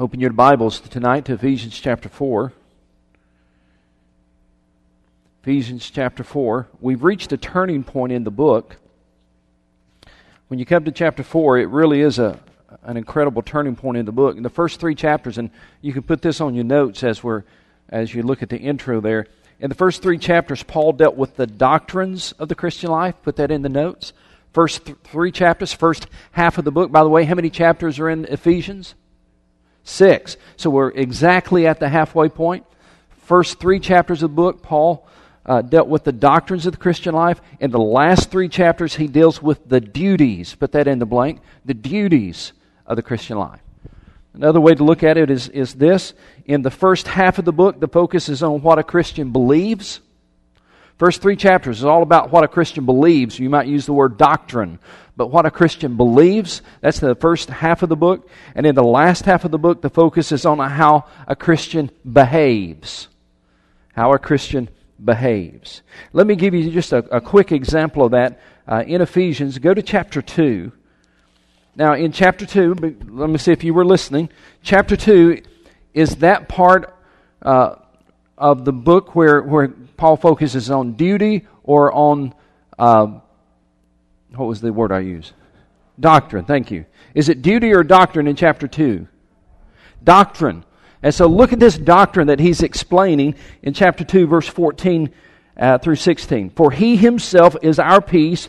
Open your Bibles tonight to Ephesians chapter 4. Ephesians chapter 4. We've reached a turning point in the book. When you come to chapter 4, it really is a, an incredible turning point in the book. In the first three chapters, and you can put this on your notes as, we're, as you look at the intro there. In the first three chapters, Paul dealt with the doctrines of the Christian life. Put that in the notes. First th- three chapters, first half of the book. By the way, how many chapters are in Ephesians? Six. So we're exactly at the halfway point. First three chapters of the book, Paul uh, dealt with the doctrines of the Christian life. In the last three chapters, he deals with the duties. Put that in the blank. The duties of the Christian life. Another way to look at it is, is this. In the first half of the book, the focus is on what a Christian believes. First three chapters is all about what a Christian believes. You might use the word doctrine, but what a Christian believes, that's the first half of the book. And in the last half of the book, the focus is on how a Christian behaves. How a Christian behaves. Let me give you just a, a quick example of that uh, in Ephesians. Go to chapter 2. Now, in chapter 2, let me see if you were listening. Chapter 2 is that part uh, of the book where, where Paul focuses on duty or on, uh, what was the word I used? Doctrine, thank you. Is it duty or doctrine in chapter 2? Doctrine. And so look at this doctrine that he's explaining in chapter 2, verse 14 uh, through 16. For he himself is our peace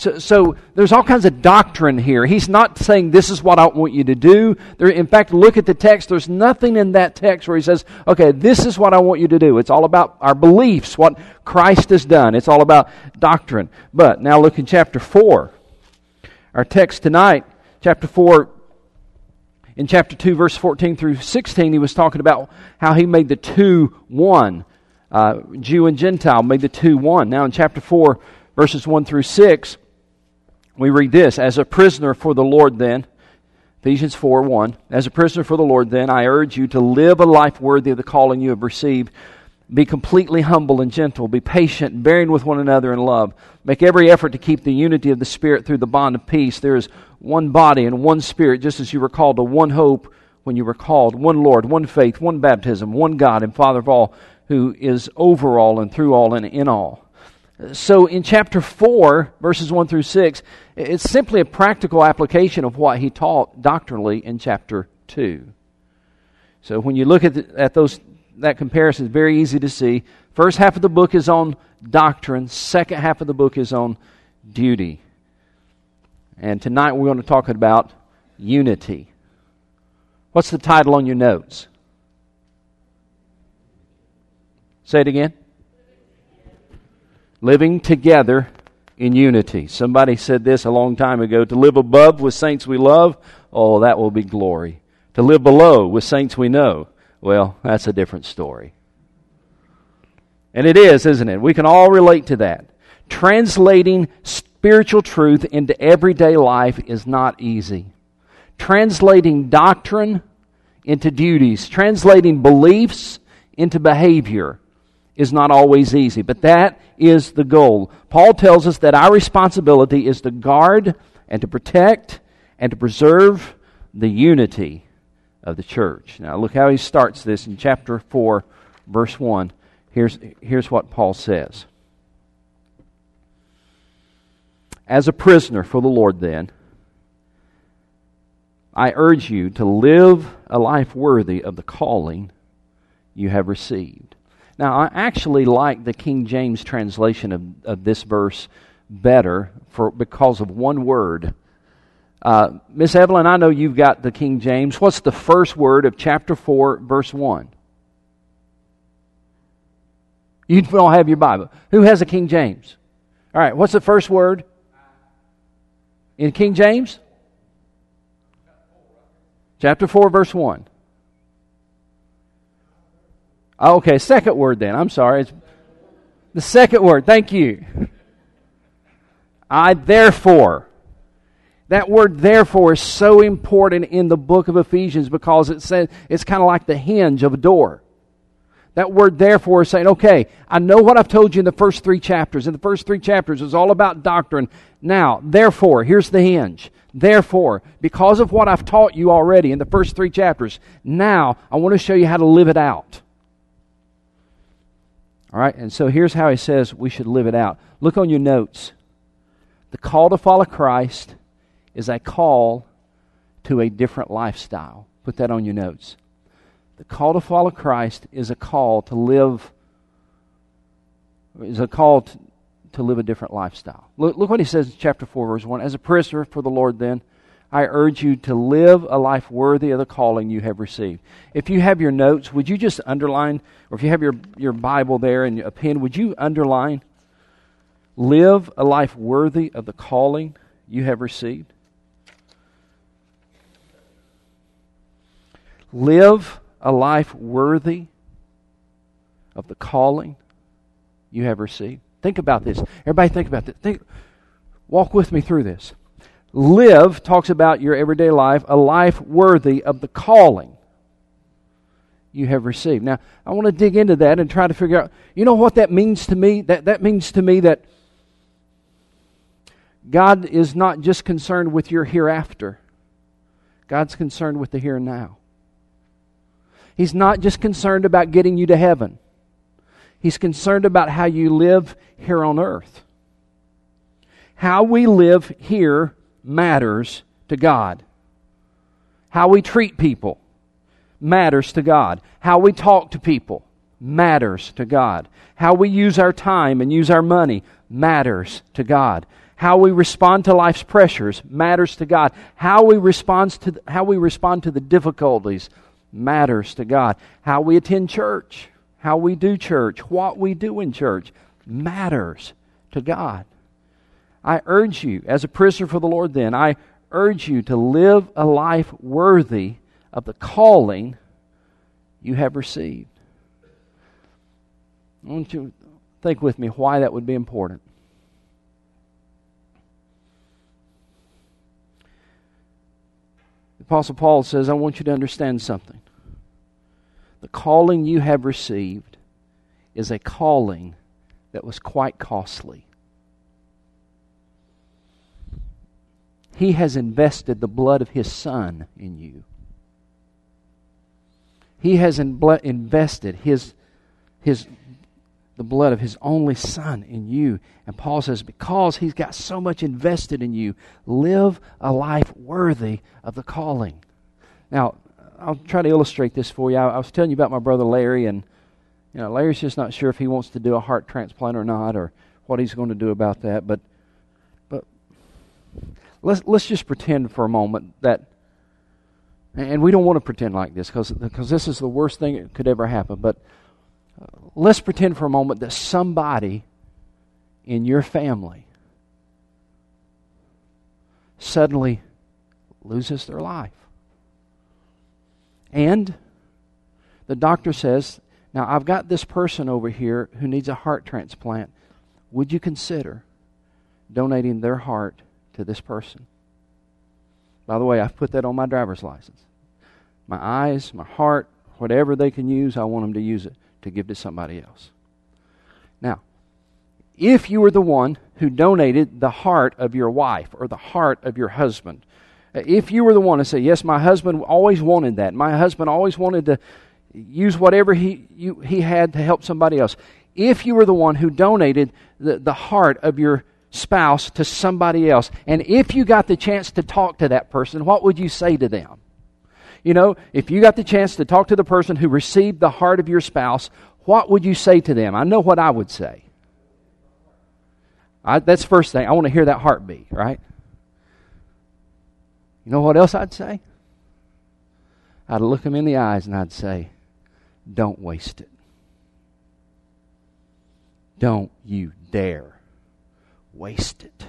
So, so, there's all kinds of doctrine here. He's not saying this is what I want you to do. There, in fact, look at the text. There's nothing in that text where he says, okay, this is what I want you to do. It's all about our beliefs, what Christ has done. It's all about doctrine. But now look in chapter 4. Our text tonight, chapter 4, in chapter 2, verse 14 through 16, he was talking about how he made the two one. Uh, Jew and Gentile made the two one. Now in chapter 4, verses 1 through 6, we read this As a prisoner for the Lord, then, Ephesians 4 1, as a prisoner for the Lord, then, I urge you to live a life worthy of the calling you have received. Be completely humble and gentle. Be patient, bearing with one another in love. Make every effort to keep the unity of the Spirit through the bond of peace. There is one body and one Spirit, just as you were called to one hope when you were called, one Lord, one faith, one baptism, one God and Father of all, who is over all and through all and in all. So in chapter 4, verses 1 through 6, it's simply a practical application of what he taught doctrinally in chapter 2. So when you look at, the, at those, that comparison, it's very easy to see. First half of the book is on doctrine, second half of the book is on duty. And tonight we're going to talk about unity. What's the title on your notes? Say it again living together in unity. Somebody said this a long time ago to live above with saints we love, oh, that will be glory. To live below with saints we know, well, that's a different story. And it is, isn't it? We can all relate to that. Translating spiritual truth into everyday life is not easy. Translating doctrine into duties, translating beliefs into behavior is not always easy, but that is the goal. Paul tells us that our responsibility is to guard and to protect and to preserve the unity of the church. Now, look how he starts this in chapter 4, verse 1. Here's, here's what Paul says As a prisoner for the Lord, then, I urge you to live a life worthy of the calling you have received. Now, I actually like the King James translation of, of this verse better for because of one word. Uh, Miss Evelyn, I know you've got the King James. What's the first word of chapter 4, verse 1? You don't have your Bible. Who has a King James? All right, what's the first word in King James? Chapter 4, verse 1. Oh, okay, second word then. I'm sorry. It's the second word. Thank you. I therefore. That word therefore is so important in the book of Ephesians because it says it's kind of like the hinge of a door. That word therefore is saying, okay, I know what I've told you in the first three chapters. In the first three chapters, it's all about doctrine. Now, therefore, here's the hinge. Therefore, because of what I've taught you already in the first three chapters, now I want to show you how to live it out. All right, and so here's how he says we should live it out. Look on your notes. The call to follow Christ is a call to a different lifestyle. Put that on your notes. The call to follow Christ is a call to live is a call to, to live a different lifestyle. Look, look what he says in chapter 4, verse 1. As a prisoner for the Lord, then, I urge you to live a life worthy of the calling you have received. If you have your notes, would you just underline, or if you have your, your Bible there and a pen, would you underline, live a life worthy of the calling you have received? Live a life worthy of the calling you have received. Think about this. Everybody think about this. Think, walk with me through this. Live talks about your everyday life, a life worthy of the calling you have received. Now, I want to dig into that and try to figure out, you know what that means to me? That, that means to me that God is not just concerned with your hereafter, God's concerned with the here and now. He's not just concerned about getting you to heaven, He's concerned about how you live here on earth. How we live here matters to God. How we treat people matters to God. How we talk to people matters to God. How we use our time and use our money matters to God. How we respond to life's pressures matters to God. How we respond to the, how we respond to the difficulties matters to God. How we attend church, how we do church, what we do in church matters to God. I urge you, as a prisoner for the Lord, then, I urge you to live a life worthy of the calling you have received. I want you to think with me why that would be important. The Apostle Paul says, I want you to understand something. The calling you have received is a calling that was quite costly. He has invested the blood of His Son in you. He has invested his, his, the blood of His only Son in you. And Paul says, because He's got so much invested in you, live a life worthy of the calling. Now, I'll try to illustrate this for you. I, I, was telling you about my brother Larry, and you know, Larry's just not sure if he wants to do a heart transplant or not, or what he's going to do about that. But, but let's let's just pretend for a moment that, and we don't want to pretend like this because this is the worst thing that could ever happen. But uh, let's pretend for a moment that somebody in your family suddenly loses their life. And the doctor says, Now I've got this person over here who needs a heart transplant. Would you consider donating their heart to this person? By the way, I've put that on my driver's license. My eyes, my heart, whatever they can use, I want them to use it to give to somebody else. Now, if you were the one who donated the heart of your wife or the heart of your husband if you were the one to say, Yes, my husband always wanted that, my husband always wanted to use whatever he, you, he had to help somebody else. If you were the one who donated the, the heart of your spouse to somebody else, and if you got the chance to talk to that person, what would you say to them? You know, if you got the chance to talk to the person who received the heart of your spouse, what would you say to them? I know what I would say. I, that's first thing. I want to hear that heartbeat, right? You know what else I'd say? I'd look him in the eyes and I'd say, Don't waste it. Don't you dare waste it.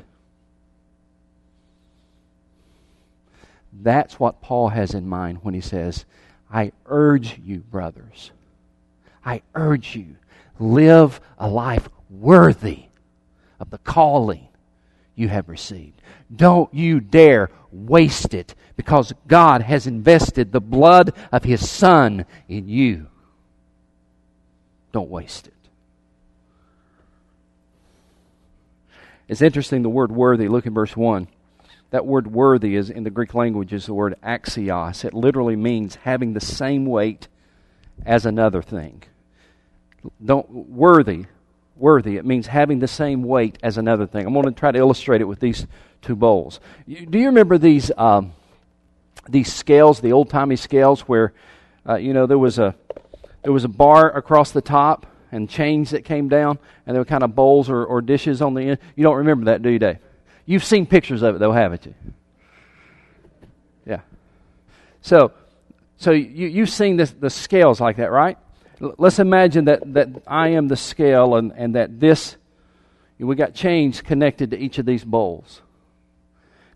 That's what Paul has in mind when he says, I urge you, brothers, I urge you, live a life worthy of the calling you have received. Don't you dare waste it because God has invested the blood of His Son in you. Don't waste it. It's interesting the word worthy. Look in verse 1. That word worthy is in the Greek language is the word axios. It literally means having the same weight as another thing. Don't worthy, worthy. It means having the same weight as another thing. I'm going to try to illustrate it with these two bowls. Do you remember these um, these scales, the old timey scales, where uh, you know there was a there was a bar across the top and chains that came down, and there were kind of bowls or, or dishes on the end. You don't remember that, do you, Dave? You've seen pictures of it, though, haven't you? Yeah. So, so you, you've seen this, the scales like that, right? Let's imagine that, that I am the scale and, and that this, we got chains connected to each of these bowls.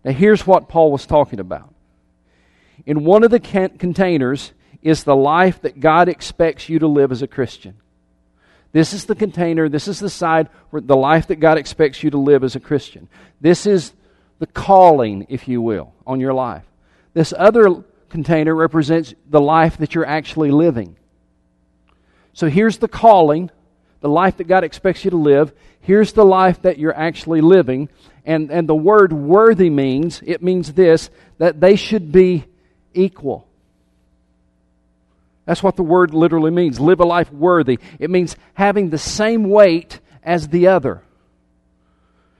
Now, here's what Paul was talking about. In one of the can- containers is the life that God expects you to live as a Christian. This is the container, this is the side where the life that God expects you to live as a Christian. This is the calling, if you will, on your life. This other container represents the life that you're actually living. So here's the calling, the life that God expects you to live. Here's the life that you're actually living. And, and the word worthy means, it means this, that they should be equal. That's what the word literally means. Live a life worthy. It means having the same weight as the other.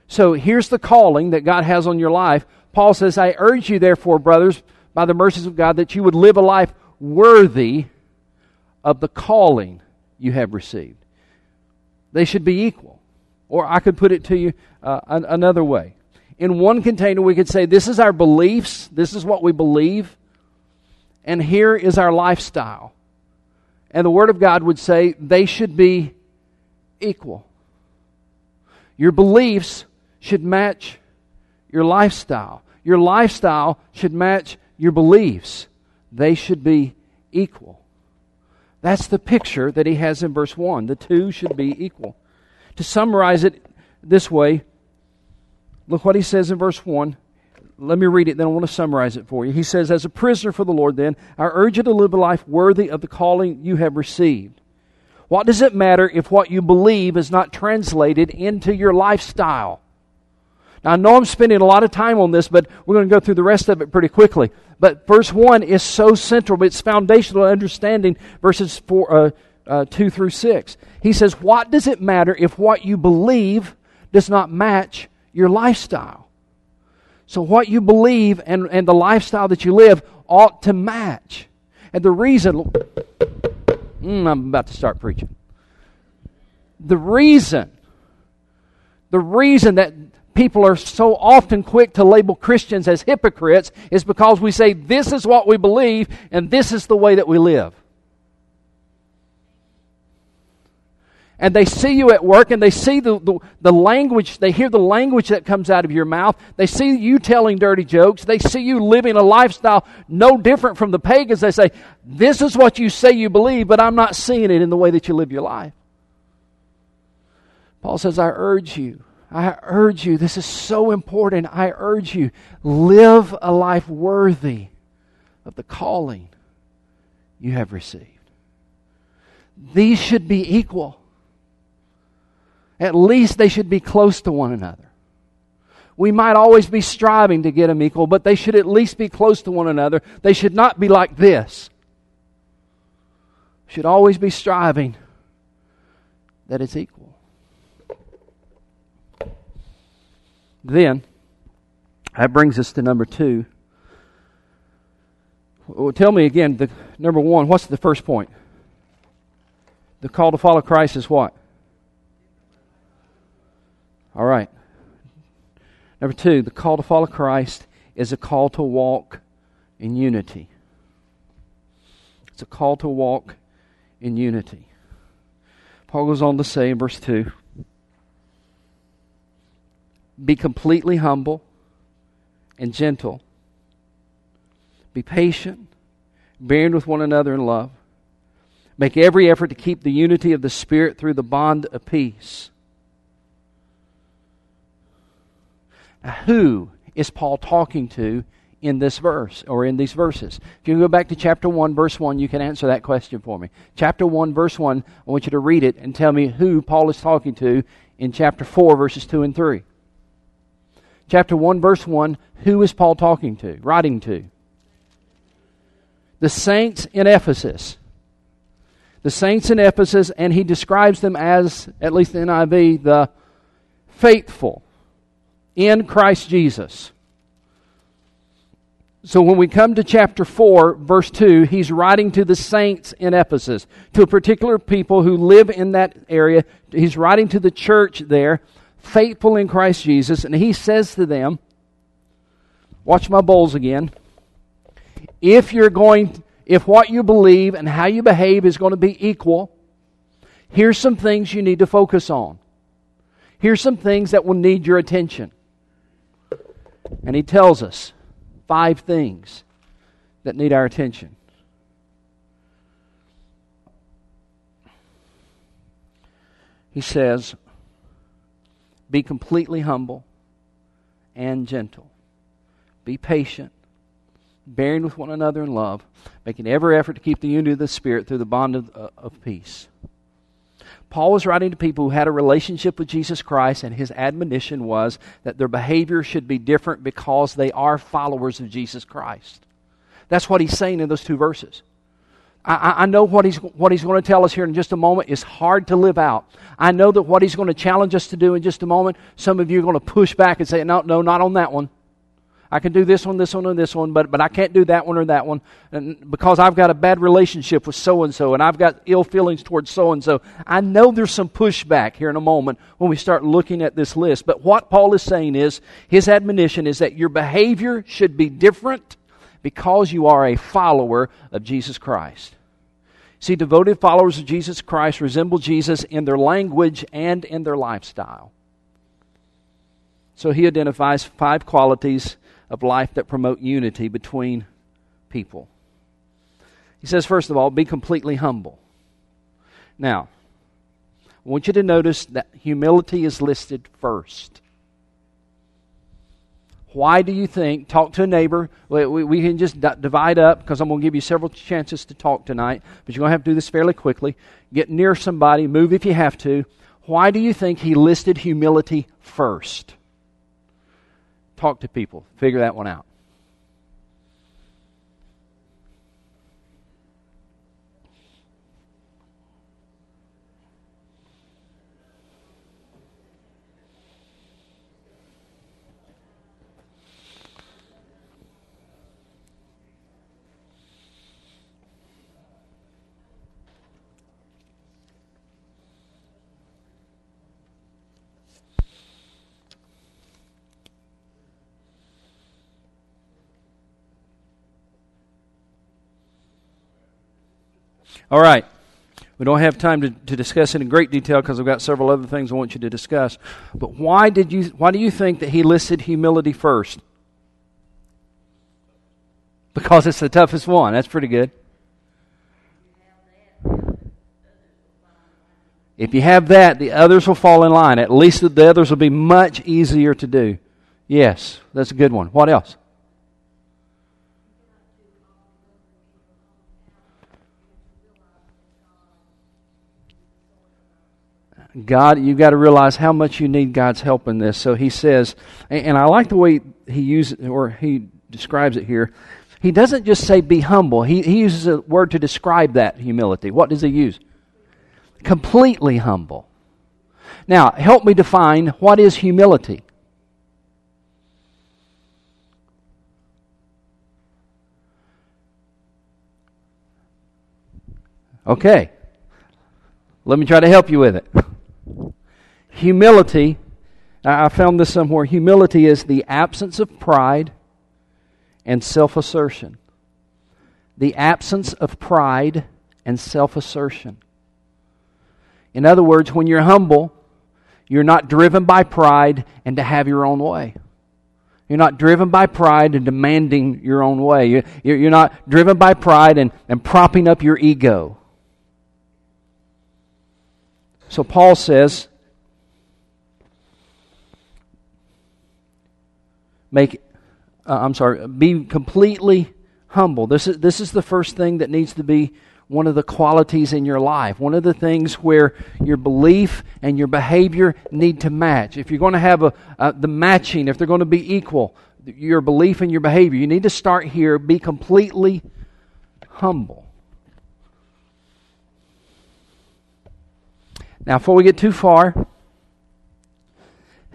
So here's the calling that God has on your life. Paul says, I urge you, therefore, brothers, by the mercies of God, that you would live a life worthy of the calling you have received. They should be equal. Or I could put it to you uh, another way. In one container, we could say, This is our beliefs, this is what we believe, and here is our lifestyle. And the Word of God would say they should be equal. Your beliefs should match your lifestyle. Your lifestyle should match your beliefs. They should be equal. That's the picture that he has in verse 1. The two should be equal. To summarize it this way, look what he says in verse 1 let me read it, then I want to summarize it for you. He says, As a prisoner for the Lord, then, I urge you to live a life worthy of the calling you have received. What does it matter if what you believe is not translated into your lifestyle? Now, I know I'm spending a lot of time on this, but we're going to go through the rest of it pretty quickly. But verse 1 is so central, it's foundational understanding verses four, uh, uh, 2 through 6. He says, What does it matter if what you believe does not match your lifestyle? So, what you believe and, and the lifestyle that you live ought to match. And the reason, mm, I'm about to start preaching. The reason, the reason that people are so often quick to label Christians as hypocrites is because we say this is what we believe and this is the way that we live. And they see you at work and they see the, the, the, language, they hear the language that comes out of your mouth. They see you telling dirty jokes. They see you living a lifestyle no different from the pagans. They say, This is what you say you believe, but I'm not seeing it in the way that you live your life. Paul says, I urge you, I urge you, this is so important. I urge you, live a life worthy of the calling you have received. These should be equal. At least they should be close to one another. We might always be striving to get them equal, but they should at least be close to one another. They should not be like this. Should always be striving that it's equal. Then, that brings us to number two. Well, tell me again, the, number one, what's the first point? The call to follow Christ is what? All right. Number two, the call to follow Christ is a call to walk in unity. It's a call to walk in unity. Paul goes on to say in verse 2 Be completely humble and gentle. Be patient, bearing with one another in love. Make every effort to keep the unity of the Spirit through the bond of peace. Now, who is Paul talking to in this verse or in these verses? If you go back to chapter 1, verse 1, you can answer that question for me. Chapter 1, verse 1, I want you to read it and tell me who Paul is talking to in chapter 4, verses 2 and 3. Chapter 1, verse 1, who is Paul talking to, writing to? The saints in Ephesus. The saints in Ephesus, and he describes them as, at least the NIV, the faithful in Christ Jesus. So when we come to chapter 4, verse 2, he's writing to the saints in Ephesus, to a particular people who live in that area. He's writing to the church there, faithful in Christ Jesus, and he says to them, Watch my bowls again. If you're going, if what you believe and how you behave is going to be equal, here's some things you need to focus on. Here's some things that will need your attention. And he tells us five things that need our attention. He says, Be completely humble and gentle. Be patient, bearing with one another in love, making every effort to keep the unity of the Spirit through the bond of, uh, of peace. Paul was writing to people who had a relationship with Jesus Christ, and his admonition was that their behavior should be different because they are followers of Jesus Christ. That's what he's saying in those two verses. I, I, know what he's, what he's going to tell us here in just a moment is hard to live out. I know that what he's going to challenge us to do in just a moment, some of you are going to push back and say, no, no, not on that one. I can do this one, this one, and this one, but, but I can't do that one or that one and because I've got a bad relationship with so and so and I've got ill feelings towards so and so. I know there's some pushback here in a moment when we start looking at this list. But what Paul is saying is his admonition is that your behavior should be different because you are a follower of Jesus Christ. See, devoted followers of Jesus Christ resemble Jesus in their language and in their lifestyle. So he identifies five qualities of life that promote unity between people. He says, first of all, be completely humble. Now, I want you to notice that humility is listed first. Why do you think? Talk to a neighbor. We, we, we can just d- divide up because I'm going to give you several chances to talk tonight, but you're going to have to do this fairly quickly. Get near somebody, move if you have to. Why do you think he listed humility first? Talk to people. Figure that one out. All right. We don't have time to, to discuss it in great detail because I've got several other things I want you to discuss. But why did you why do you think that he listed humility first? Because it's the toughest one. That's pretty good. If you have that, the others will fall in line. At least the others will be much easier to do. Yes, that's a good one. What else? God, you've got to realize how much you need God's help in this. So he says, and I like the way he uses or he describes it here. He doesn't just say be humble. He, he uses a word to describe that humility. What does he use? Completely humble. Now, help me define what is humility. Okay. Let me try to help you with it. Humility, I found this somewhere. Humility is the absence of pride and self assertion. The absence of pride and self assertion. In other words, when you're humble, you're not driven by pride and to have your own way. You're not driven by pride and demanding your own way. You're not driven by pride and, and propping up your ego. So Paul says make, uh, I'm sorry, be completely humble. This is, this is the first thing that needs to be one of the qualities in your life. One of the things where your belief and your behavior need to match. If you're going to have a, the matching, if they're going to be equal, your belief and your behavior, you need to start here, be completely humble. Now, before we get too far,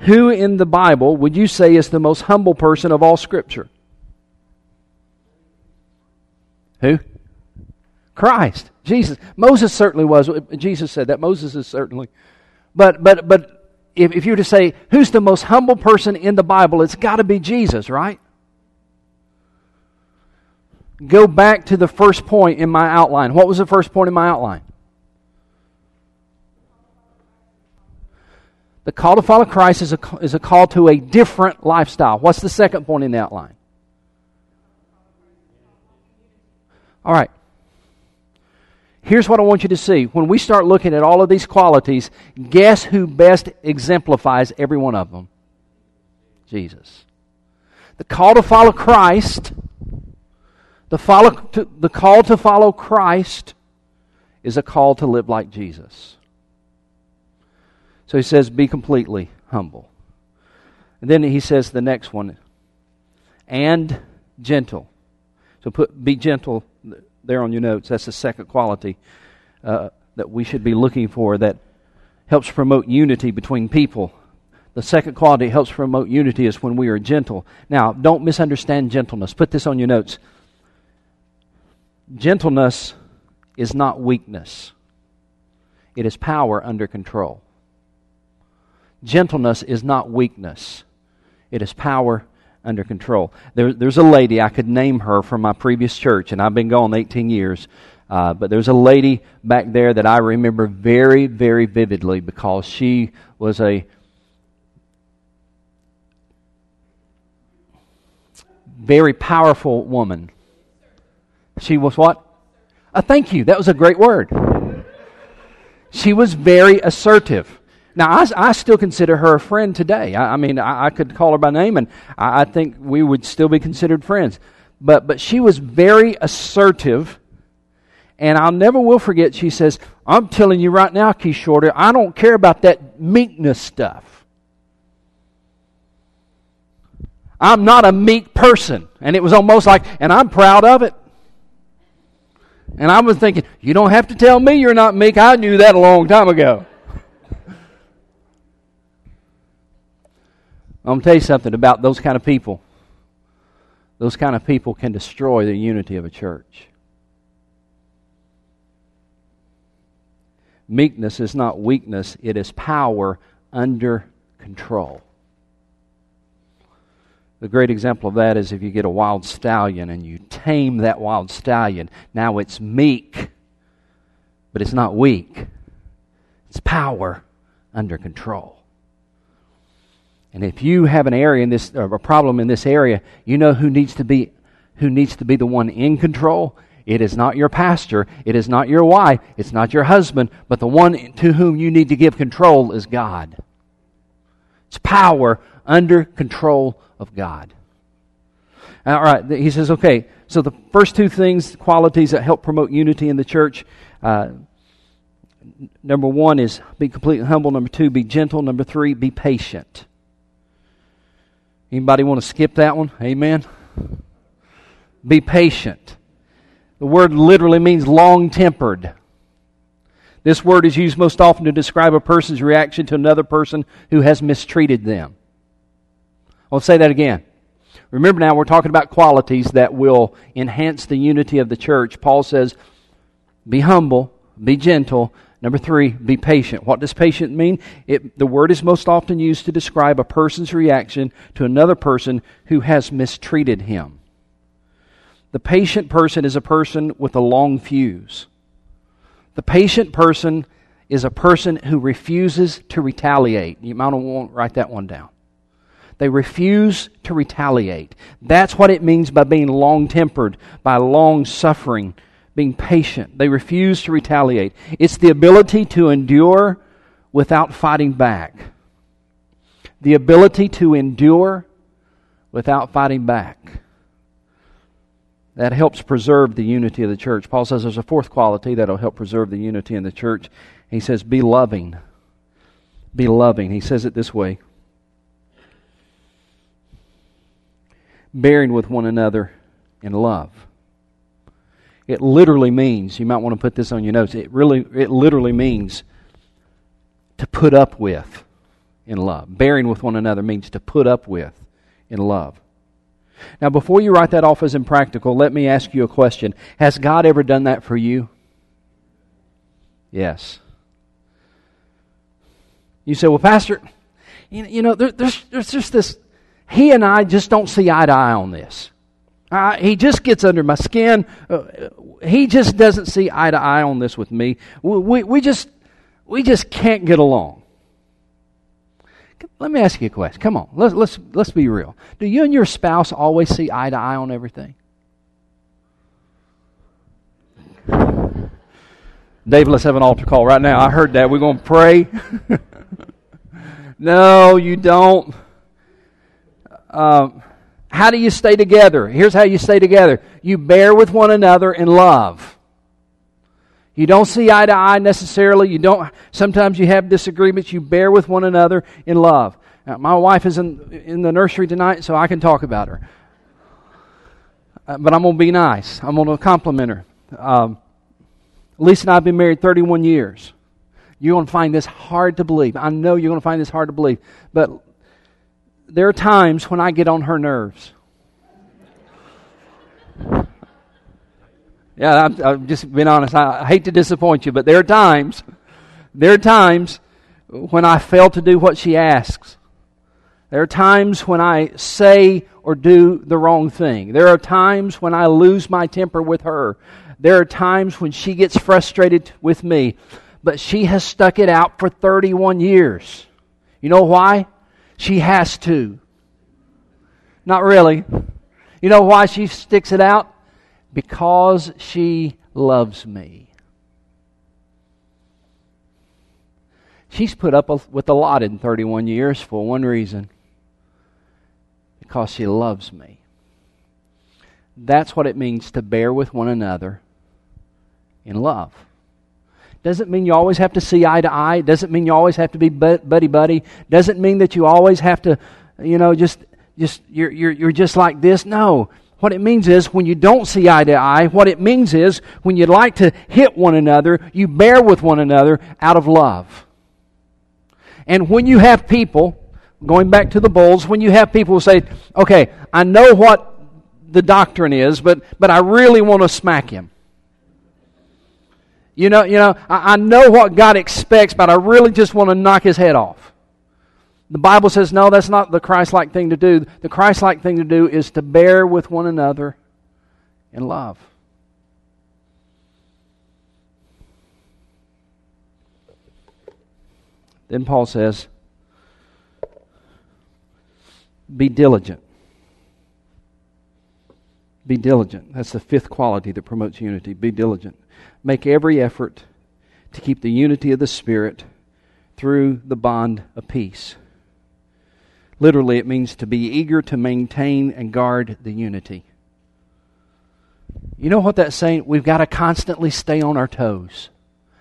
who in the Bible would you say is the most humble person of all Scripture? Who? Christ, Jesus. Moses certainly was. Jesus said that. Moses is certainly. But but but if, if you were to say who's the most humble person in the Bible, it's got to be Jesus, right? Go back to the first point in my outline. What was the first point in my outline? The call to follow Christ is a, is a call to a different lifestyle. What's the second point in the outline? All right. Here's what I want you to see. When we start looking at all of these qualities, guess who best exemplifies every one of them? Jesus. The call to follow Christ, the, follow, to, the call to follow Christ is a call to live like Jesus. So he says, be completely humble. And then he says the next one, and gentle. So put be gentle there on your notes. That's the second quality uh, that we should be looking for that helps promote unity between people. The second quality helps promote unity is when we are gentle. Now, don't misunderstand gentleness. Put this on your notes. Gentleness is not weakness, it is power under control. Gentleness is not weakness, it is power under control. There, there's a lady, I could name her from my previous church, and I've been gone 18 years. Uh, but there's a lady back there that I remember very, very vividly because she was a very powerful woman. She was what? A thank you. That was a great word. She was very assertive. Now, I, I still consider her a friend today. I, I mean, I, I, could call her by name, and I, I think we would still be considered friends. But, but she was very assertive, and I'll never will forget, she says, I'm telling you right now, Keith Shorter, I don't care about that meekness stuff. I'm not a meek person. And it was almost like, and I'm proud of it. And I was thinking, you don't have to tell me you're not meek. I knew that a long time ago. I'm going to tell you something about those kind of people. Those kind of people can destroy the unity of a church. Meekness is not weakness, it is power under control. The great example of that is if you get a wild stallion and you tame that wild stallion. Now it's meek, but it's not weak. It's power under control. And if you have an area in this, or a problem in this area, you know who needs to be, who needs to be the one in control. It is not your pastor. It is not your wife. It's not your husband. But the one to whom you need to give control is God. It's power under control of God. All right, he says, okay, so the first two things, qualities that help promote unity in the church. Uh, number one is be completely humble. Number two, be gentle. Number three, be patient. Anybody want to skip that one? Amen. Be patient. The word literally means long tempered. This word is used most often to describe a person's reaction to another person who has mistreated them. I'll say that again. Remember now, we're talking about qualities that will enhance the unity of the church. Paul says, be humble, be gentle, Number three, be patient. What does patient mean? It, the word is most often used to describe a person's reaction to another person who has mistreated him. The patient person is a person with a long fuse. The patient person is a person who refuses to retaliate. You might want to write that one down. They refuse to retaliate. That's what it means by being long tempered, by long suffering being patient. They refuse to retaliate. It's the ability to endure without fighting back. The ability to endure without fighting back. That helps preserve the unity of the church. Paul says there's a fourth quality that'll help preserve the unity in the church. He says, be loving. Be loving. He says it this way bearing with one another in love. It literally means, you might want to put this on your notes, it really it literally means to put up with in love. Bearing with one another means to put up with in love. Now, before you write that off as impractical, let me ask you a question. Has God ever done that for you? Yes. You say, well, Pastor, you know, there's, there's just this, he and I just don't see eye to eye on this. Uh, he just gets under my skin. Uh, he just doesn't see eye to eye on this with me. We, we, we, just, we just can't get along. Let me ask you a question. Come on, let's, let's, let's be real. Do you and your spouse always see eye to eye on everything? Dave, let's have an altar call right now. I heard that. We're going to pray. no, you don't. Um, how do you stay together? Here's how you stay together you bear with one another in love. You don't see eye to eye necessarily. You don't. Sometimes you have disagreements. You bear with one another in love. Now, my wife is in in the nursery tonight, so I can talk about her. Uh, but I'm gonna be nice. I'm gonna compliment her. Um, Lisa and I have been married 31 years. You're gonna find this hard to believe. I know you're gonna find this hard to believe, but there are times when I get on her nerves. Yeah, I'm, I'm just being honest. I, I hate to disappoint you, but there are times, there are times when I fail to do what she asks. There are times when I say or do the wrong thing. There are times when I lose my temper with her. There are times when she gets frustrated with me. But she has stuck it out for 31 years. You know why? She has to. Not really. You know why she sticks it out? because she loves me. She's put up with a lot in 31 years for one reason because she loves me. That's what it means to bear with one another in love. Doesn't mean you always have to see eye to eye. Doesn't mean you always have to be buddy buddy. Doesn't mean that you always have to, you know, just just you're you're you're just like this. No, what it means is when you don't see eye to eye, what it means is when you'd like to hit one another, you bear with one another out of love. And when you have people, going back to the bulls, when you have people who say, okay, I know what the doctrine is, but, but I really want to smack him. You know, you know, I, I know what God expects, but I really just want to knock his head off. The Bible says, no, that's not the Christ like thing to do. The Christ like thing to do is to bear with one another in love. Then Paul says, be diligent. Be diligent. That's the fifth quality that promotes unity. Be diligent. Make every effort to keep the unity of the Spirit through the bond of peace. Literally, it means to be eager to maintain and guard the unity. You know what that's saying? We've got to constantly stay on our toes.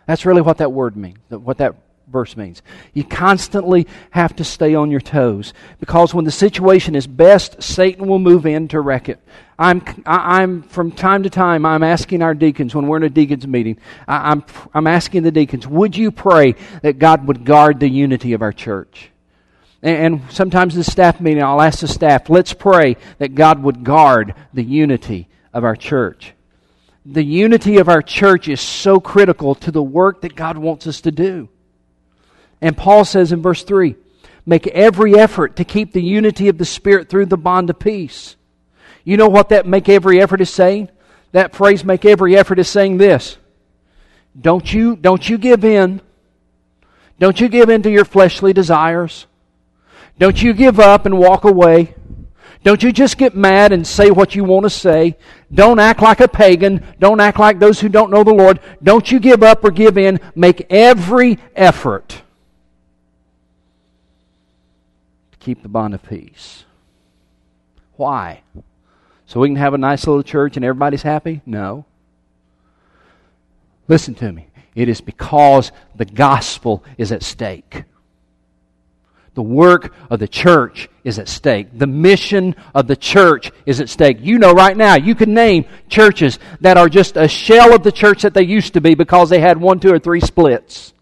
That's really what that word means, what that verse means. You constantly have to stay on your toes because when the situation is best, Satan will move in to wreck it. I'm, I'm from time to time, I'm asking our deacons when we're in a deacons meeting, I'm, I'm asking the deacons, would you pray that God would guard the unity of our church? And sometimes in the staff meeting, I'll ask the staff, let's pray that God would guard the unity of our church. The unity of our church is so critical to the work that God wants us to do. And Paul says in verse 3 make every effort to keep the unity of the Spirit through the bond of peace. You know what that make every effort is saying? That phrase, make every effort, is saying this. Don't you, don't you give in. Don't you give in to your fleshly desires. Don't you give up and walk away. Don't you just get mad and say what you want to say. Don't act like a pagan. Don't act like those who don't know the Lord. Don't you give up or give in. Make every effort to keep the bond of peace. Why? So we can have a nice little church and everybody's happy? No. Listen to me. It is because the gospel is at stake. The work of the church is at stake. The mission of the church is at stake. You know right now, you can name churches that are just a shell of the church that they used to be because they had one, two, or three splits.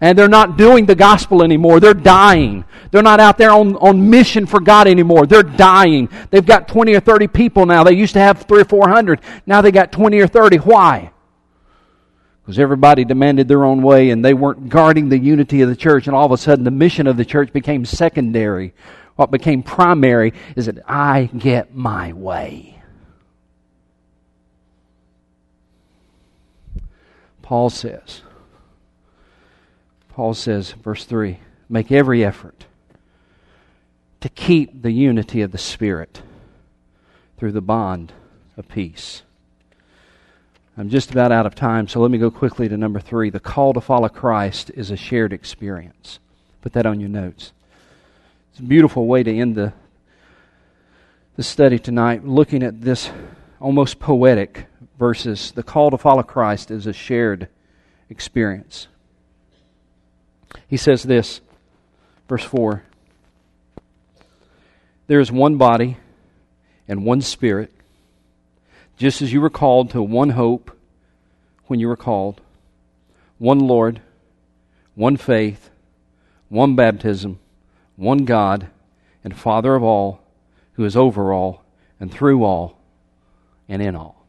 And they're not doing the gospel anymore. They're dying. They're not out there on, on mission for God anymore. They're dying. They've got 20 or 30 people now. They used to have three or 400. Now they got 20 or 30. Why? because everybody demanded their own way and they weren't guarding the unity of the church, and all of a sudden the mission of the church became secondary. What became primary is that I get my way. Paul says, Paul says, verse 3 make every effort to keep the unity of the Spirit through the bond of peace. I'm just about out of time, so let me go quickly to number three. The call to follow Christ is a shared experience. Put that on your notes. It's a beautiful way to end the, the study tonight, looking at this almost poetic verses. The call to follow Christ is a shared experience. He says this, verse 4 There is one body and one spirit just as you were called to one hope when you were called, one Lord, one faith, one baptism, one God, and Father of all, who is over all, and through all, and in all.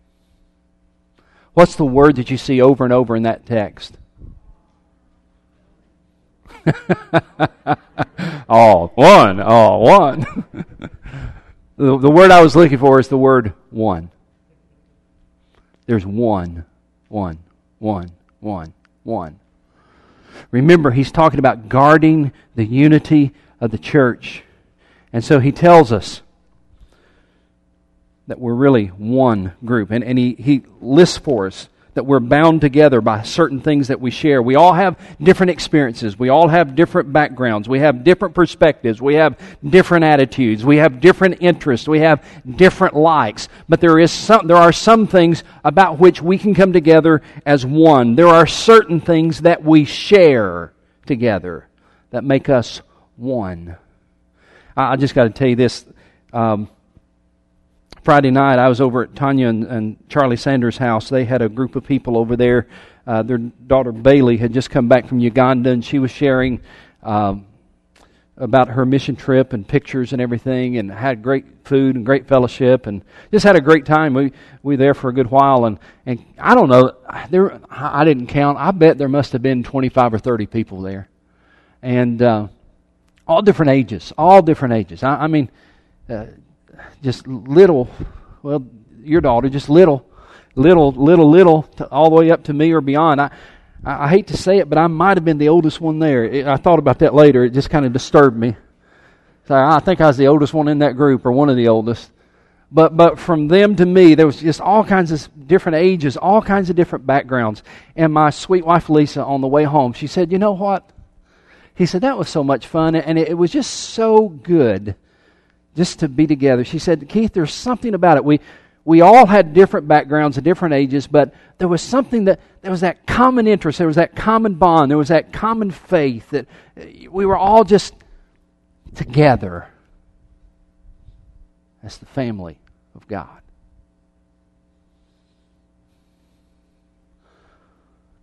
What's the word that you see over and over in that text? all one, all one. the, the word I was looking for is the word one. There's one, one, one, one, one. Remember, he's talking about guarding the unity of the church. And so he tells us that we're really one group. And, and he, he lists for us that we're bound together by certain things that we share. We all have different experiences. We all have different backgrounds. We have different perspectives. We have different attitudes. We have different interests. We have different likes. But there is some, there are some things about which we can come together as one. There are certain things that we share together that make us one. I, I just got to tell you this. Um, Friday night, I was over at Tanya and, and Charlie Sanders' house. They had a group of people over there. Uh, their daughter Bailey had just come back from Uganda, and she was sharing um, about her mission trip and pictures and everything, and had great food and great fellowship, and just had a great time. We we were there for a good while, and and I don't know, there I didn't count. I bet there must have been twenty five or thirty people there, and uh, all different ages, all different ages. I, I mean. Uh, just little, well, your daughter, just little, little, little, little, all the way up to me or beyond. I, I, I hate to say it, but I might have been the oldest one there. It, I thought about that later. It just kind of disturbed me. So I think I was the oldest one in that group, or one of the oldest. But but from them to me, there was just all kinds of different ages, all kinds of different backgrounds. And my sweet wife Lisa, on the way home, she said, "You know what?" He said that was so much fun, and it, it was just so good just to be together. She said, Keith, there's something about it. We, we all had different backgrounds and different ages, but there was something that there was that common interest, there was that common bond, there was that common faith that uh, we were all just together as the family of God.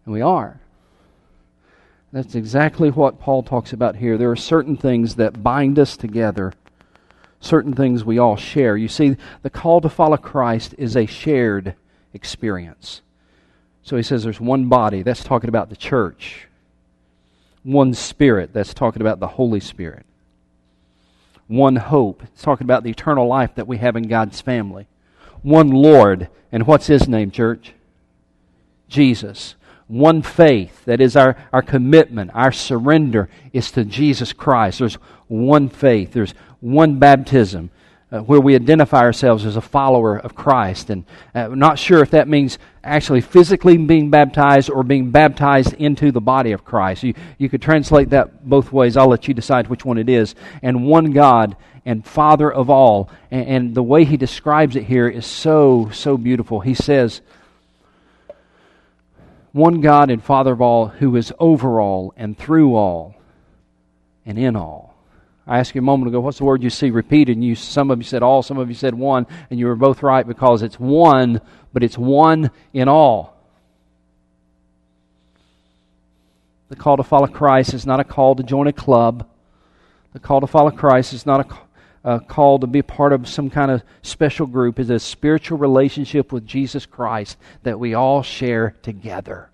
And we are. That's exactly what Paul talks about here. There are certain things that bind us together certain things we all share. You see, the call to follow Christ is a shared experience. So he says there's one body, that's talking about the church. One spirit, that's talking about the Holy Spirit. One hope, it's talking about the eternal life that we have in God's family. One Lord, and what's his name, church? Jesus. One faith, that is our, our commitment, our surrender is to Jesus Christ. There's one faith. There's one baptism. uh, where we identify ourselves as a follower of Christ. And uh, not sure if that means actually physically being baptized or being baptized into the body of Christ. You, you could translate that both ways. I'll let you decide which one it is. And one God and Father of all. And, and the way he describes it here is so, so beautiful. He says, one God and Father of all who is over all and through all and in all. I asked you a moment ago, what's the word you see repeated? And you, some of you said all, some of you said one, and you were both right because it's one, but it's one in all. The call to follow Christ is not a call to join a club. The call to follow Christ is not a, a call to be part of some kind of special group. It's a spiritual relationship with Jesus Christ that we all share together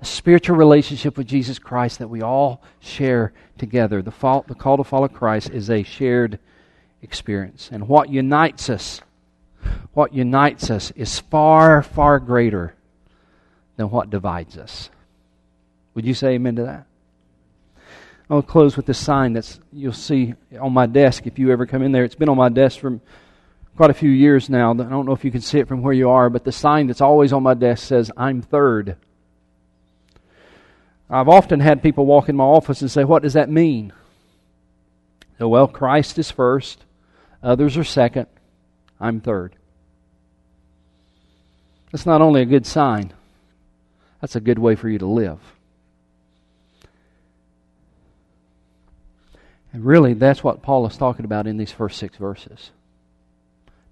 a spiritual relationship with Jesus Christ that we all share together. The, fall, the call to follow Christ is a shared experience. And what unites us, what unites us is far, far greater than what divides us. Would you say amen to that? I'll close with this sign that's you'll see on my desk if you ever come in there. It's been on my desk for quite a few years now. I don't know if you can see it from where you are, but the sign that's always on my desk says, I'm third. I've often had people walk in my office and say, What does that mean? So, well, Christ is first, others are second, I'm third. That's not only a good sign, that's a good way for you to live. And really, that's what Paul is talking about in these first six verses.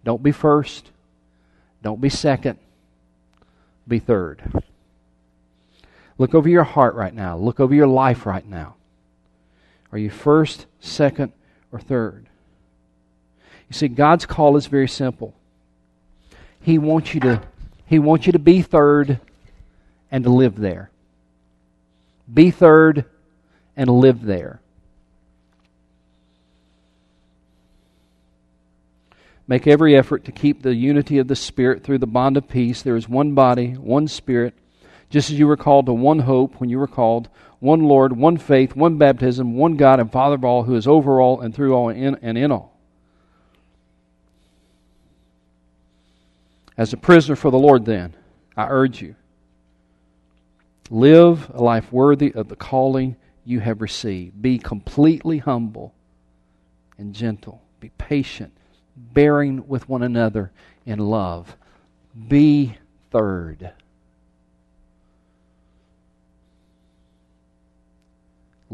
Don't be first, don't be second, be third. Look over your heart right now. Look over your life right now. Are you first, second, or third? You see, God's call is very simple. He wants you to, he wants you to be third and to live there. Be third and live there. Make every effort to keep the unity of the Spirit through the bond of peace. There is one body, one Spirit just as you were called to one hope when you were called, one Lord, one faith, one baptism, one God and Father of all, who is over all and through all and in, and in all. As a prisoner for the Lord, then, I urge you live a life worthy of the calling you have received. Be completely humble and gentle. Be patient, bearing with one another in love. Be third.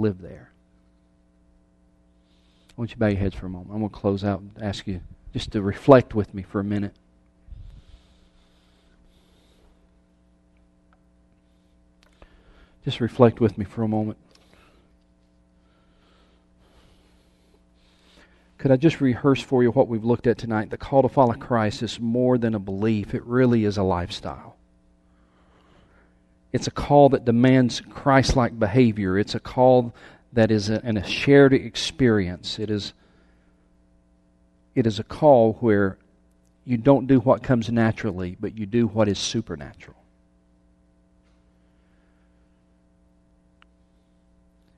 Live there. I want you to bow your heads for a moment. I'm going to close out and ask you just to reflect with me for a minute. Just reflect with me for a moment. Could I just rehearse for you what we've looked at tonight? The call to follow Christ is more than a belief, it really is a lifestyle. It's a call that demands Christ like behavior. It's a call that is a, a shared experience. It is, it is a call where you don't do what comes naturally, but you do what is supernatural.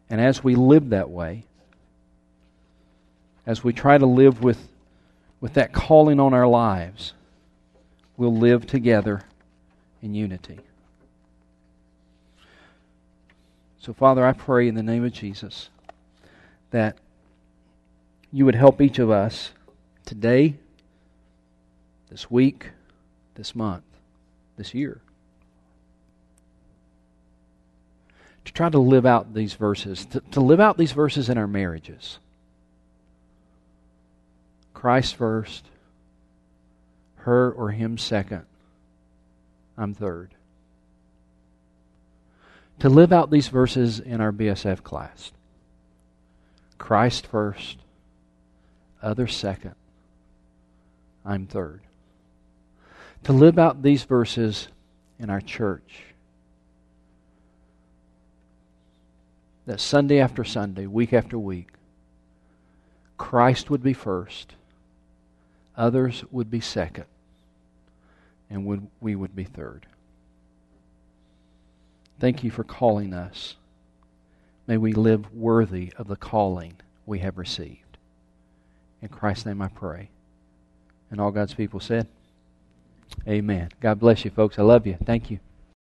And as we live that way, as we try to live with, with that calling on our lives, we'll live together in unity. So, Father, I pray in the name of Jesus that you would help each of us today, this week, this month, this year, to try to live out these verses, to, to live out these verses in our marriages. Christ first, her or him second, I'm third to live out these verses in our BSF class. Christ first, others second, I'm third. To live out these verses in our church. That Sunday after Sunday, week after week, Christ would be first, others would be second, and we would be third. Thank you for calling us. May we live worthy of the calling we have received. In Christ's name I pray. And all God's people said, Amen. God bless you, folks. I love you. Thank you.